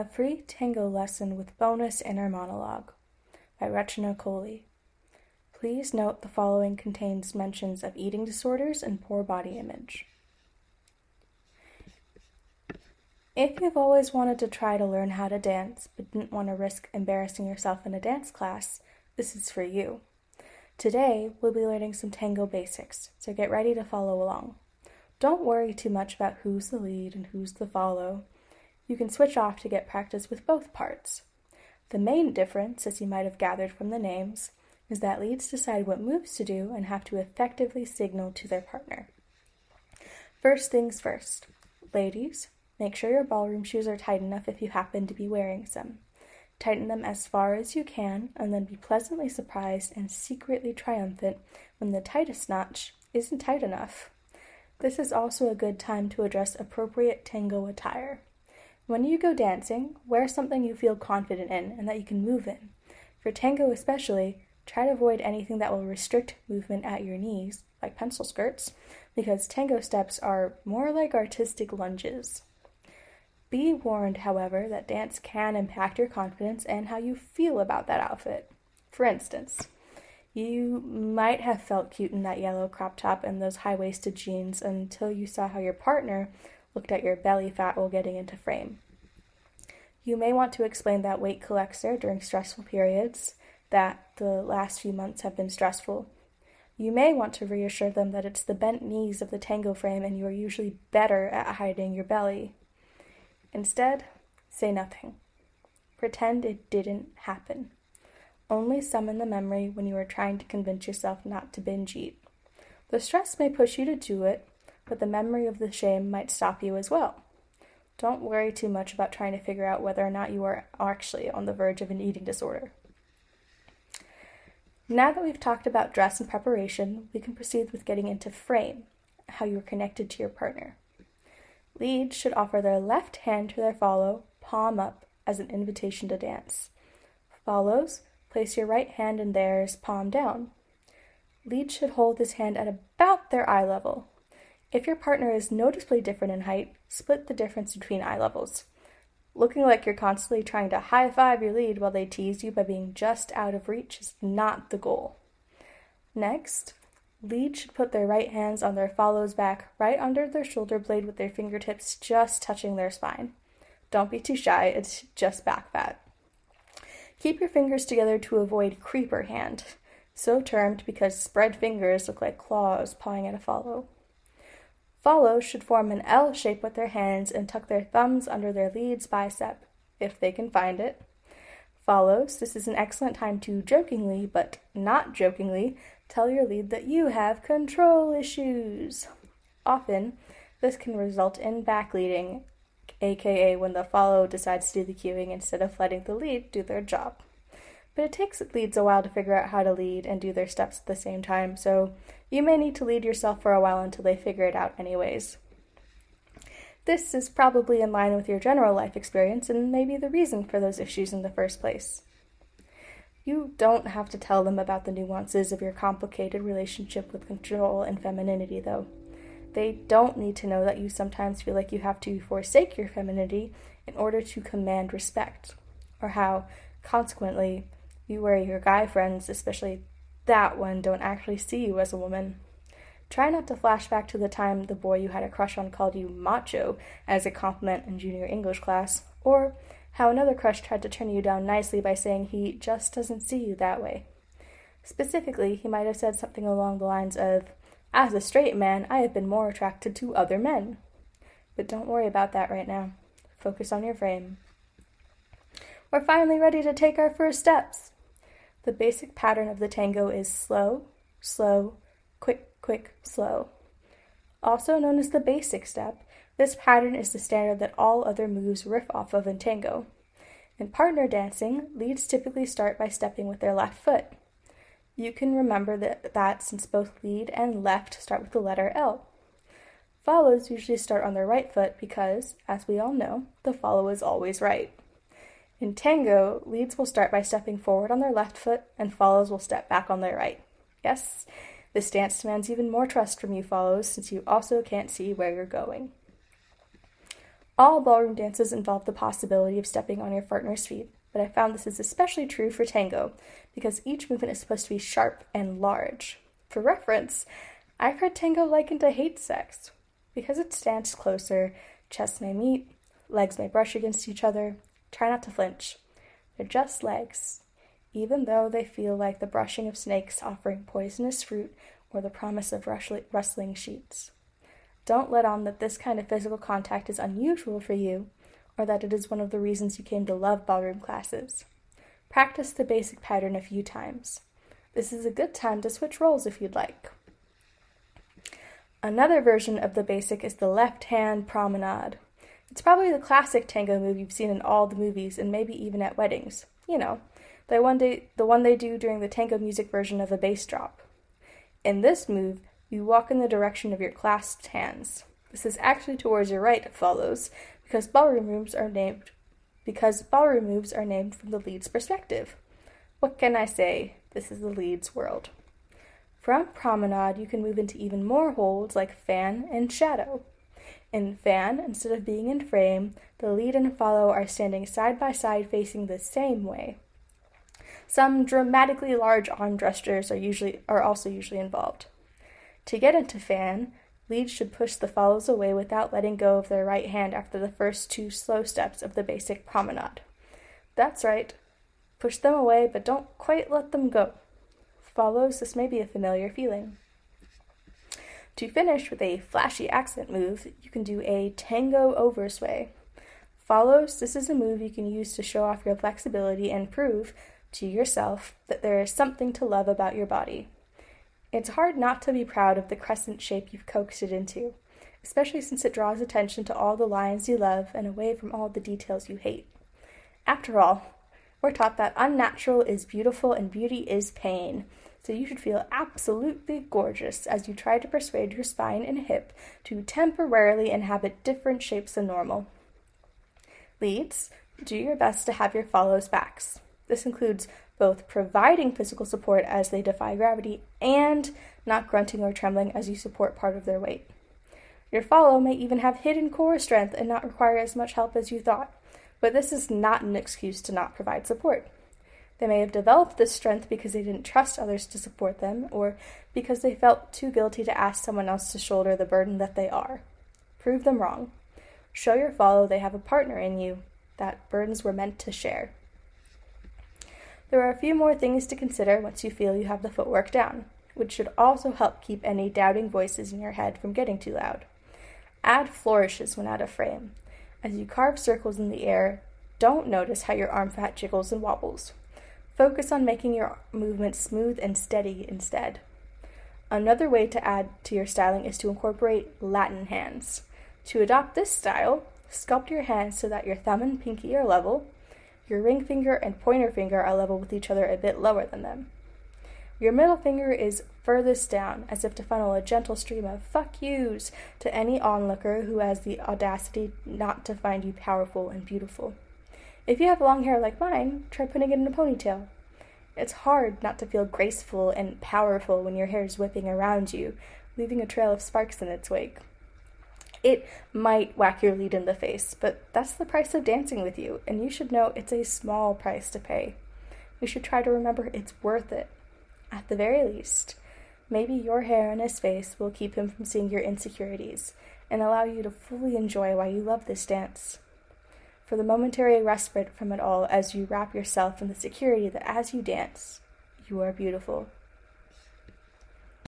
A free tango lesson with bonus inner monologue by Rachana Kolli. Please note the following contains mentions of eating disorders and poor body image. If you've always wanted to try to learn how to dance but didn't want to risk embarrassing yourself in a dance class, this is for you. Today, we'll be learning some tango basics, so get ready to follow along. Don't worry too much about who's the lead and who's the follow. You can switch off to get practice with both parts. The main difference, as you might have gathered from the names, is that leads decide what moves to do and have to effectively signal to their partner. First things first. Ladies, make sure your ballroom shoes are tight enough if you happen to be wearing some. Tighten them as far as you can, and then be pleasantly surprised and secretly triumphant when the tightest notch isn't tight enough. This is also a good time to address appropriate tango attire. When you go dancing, wear something you feel confident in and that you can move in. For tango especially, try to avoid anything that will restrict movement at your knees, like pencil skirts, because tango steps are more like artistic lunges. Be warned, however, that dance can impact your confidence and how you feel about that outfit. For instance, you might have felt cute in that yellow crop top and those high waisted jeans until you saw how your partner looked at your belly fat while getting into frame. You may want to explain that weight collects there during stressful periods, that the last few months have been stressful. You may want to reassure them that it's the bent knees of the tango frame and you are usually better at hiding your belly. Instead, say nothing. Pretend it didn't happen. Only summon the memory when you are trying to convince yourself not to binge eat. The stress may push you to do it, but the memory of the shame might stop you as well. Don't worry too much about trying to figure out whether or not you are actually on the verge of an eating disorder. Now that we've talked about dress and preparation, we can proceed with getting into frame, how you are connected to your partner. Leads should offer their left hand to their follow, palm up, as an invitation to dance. Follows, place your right hand in theirs, palm down. Lead should hold his hand at about their eye level. If your partner is noticeably different in height, split the difference between eye levels. Looking like you're constantly trying to high five your lead while they tease you by being just out of reach is not the goal. Next, lead should put their right hands on their follow's back right under their shoulder blade with their fingertips just touching their spine. Don't be too shy, it's just back fat. Keep your fingers together to avoid creeper hand, so termed because spread fingers look like claws pawing at a follow. Follows should form an L shape with their hands and tuck their thumbs under their lead's bicep, if they can find it. Follows, this is an excellent time to jokingly, but not jokingly, tell your lead that you have control issues. Often, this can result in backleading, aka when the follow decides to do the cueing instead of letting the lead do their job. But it takes leads a while to figure out how to lead and do their steps at the same time, so you may need to lead yourself for a while until they figure it out, anyways. This is probably in line with your general life experience and may be the reason for those issues in the first place. You don't have to tell them about the nuances of your complicated relationship with control and femininity, though. They don't need to know that you sometimes feel like you have to forsake your femininity in order to command respect, or how, consequently, you worry your guy friends, especially that one, don't actually see you as a woman. Try not to flash back to the time the boy you had a crush on called you macho as a compliment in junior English class, or how another crush tried to turn you down nicely by saying he just doesn't see you that way. Specifically, he might have said something along the lines of, As a straight man, I have been more attracted to other men. But don't worry about that right now. Focus on your frame. We're finally ready to take our first steps. The basic pattern of the tango is slow, slow, quick, quick, slow. Also known as the basic step, this pattern is the standard that all other moves riff off of in tango. In partner dancing, leads typically start by stepping with their left foot. You can remember that, since both lead and left start with the letter L. Follows usually start on their right foot because, as we all know, the follow is always right. In tango, leads will start by stepping forward on their left foot, and follows will step back on their right. Yes, this dance demands even more trust from you follows, since you also can't see where you're going. All ballroom dances involve the possibility of stepping on your partner's feet, but I found this is especially true for tango because each movement is supposed to be sharp and large. For reference, I've heard tango likened to hate sex. Because it's danced closer, chests may meet, legs may brush against each other. Try not to flinch. They're just legs, even though they feel like the brushing of snakes offering poisonous fruit or the promise of rustling sheets. Don't let on that this kind of physical contact is unusual for you or that it is one of the reasons you came to love ballroom classes. Practice the basic pattern a few times. This is a good time to switch roles if you'd like. Another version of the basic is the left hand promenade. It's probably the classic tango move you've seen in all the movies and maybe even at weddings. You know, the one, day, the one they do during the tango music version of a bass drop. In this move, you walk in the direction of your clasped hands. This is actually towards your right, it follows, because ballroom moves are named because ballroom moves are named from the lead's perspective. What can I say? This is the lead's world. From promenade, you can move into even more holds like fan and shadow. In fan, instead of being in frame, the lead and follow are standing side by side facing the same way. Some dramatically large arm gestures are usually are also usually involved. To get into fan, leads should push the follows away without letting go of their right hand after the first two slow steps of the basic promenade. That's right. Push them away, but don't quite let them go. Follows, this may be a familiar feeling. To finish with a flashy accent move, you can do a tango oversway. Follows, this is a move you can use to show off your flexibility and prove to yourself that there is something to love about your body. It's hard not to be proud of the crescent shape you've coaxed it into, especially since it draws attention to all the lines you love and away from all the details you hate. After all, we're taught that unnatural is beautiful and beauty is pain, so you should feel absolutely gorgeous as you try to persuade your spine and hip to temporarily inhabit different shapes than normal. Leads, do your best to have your follows backs. This includes both providing physical support as they defy gravity and not grunting or trembling as you support part of their weight. Your follow may even have hidden core strength and not require as much help as you thought, but this is not an excuse to not provide support. They may have developed this strength because they didn't trust others to support them, or because they felt too guilty to ask someone else to shoulder the burden that they are. Prove them wrong. Show your follow they have a partner in you, that burdens were meant to share. There are a few more things to consider once you feel you have the footwork down, which should also help keep any doubting voices in your head from getting too loud. Add flourishes when out of frame. As you carve circles in the air, don't notice how your arm fat jiggles and wobbles. Focus on making your movement smooth and steady instead. Another way to add to your styling is to incorporate Latin hands. To adopt this style, sculpt your hands so that your thumb and pinky are level, your ring finger and pointer finger are level with each other a bit lower than them. Your middle finger is furthest down, as if to funnel a gentle stream of fuck yous to any onlooker who has the audacity not to find you powerful and beautiful. If you have long hair like mine, try putting it in a ponytail. It's hard not to feel graceful and powerful when your hair is whipping around you, leaving a trail of sparks in its wake. It might whack your lead in the face, but that's the price of dancing with you, and you should know it's a small price to pay. We should try to remember it's worth it. At the very least, maybe your hair on his face will keep him from seeing your insecurities and allow you to fully enjoy why you love this dance. For the momentary respite from it all as you wrap yourself in the security that as you dance, you are beautiful.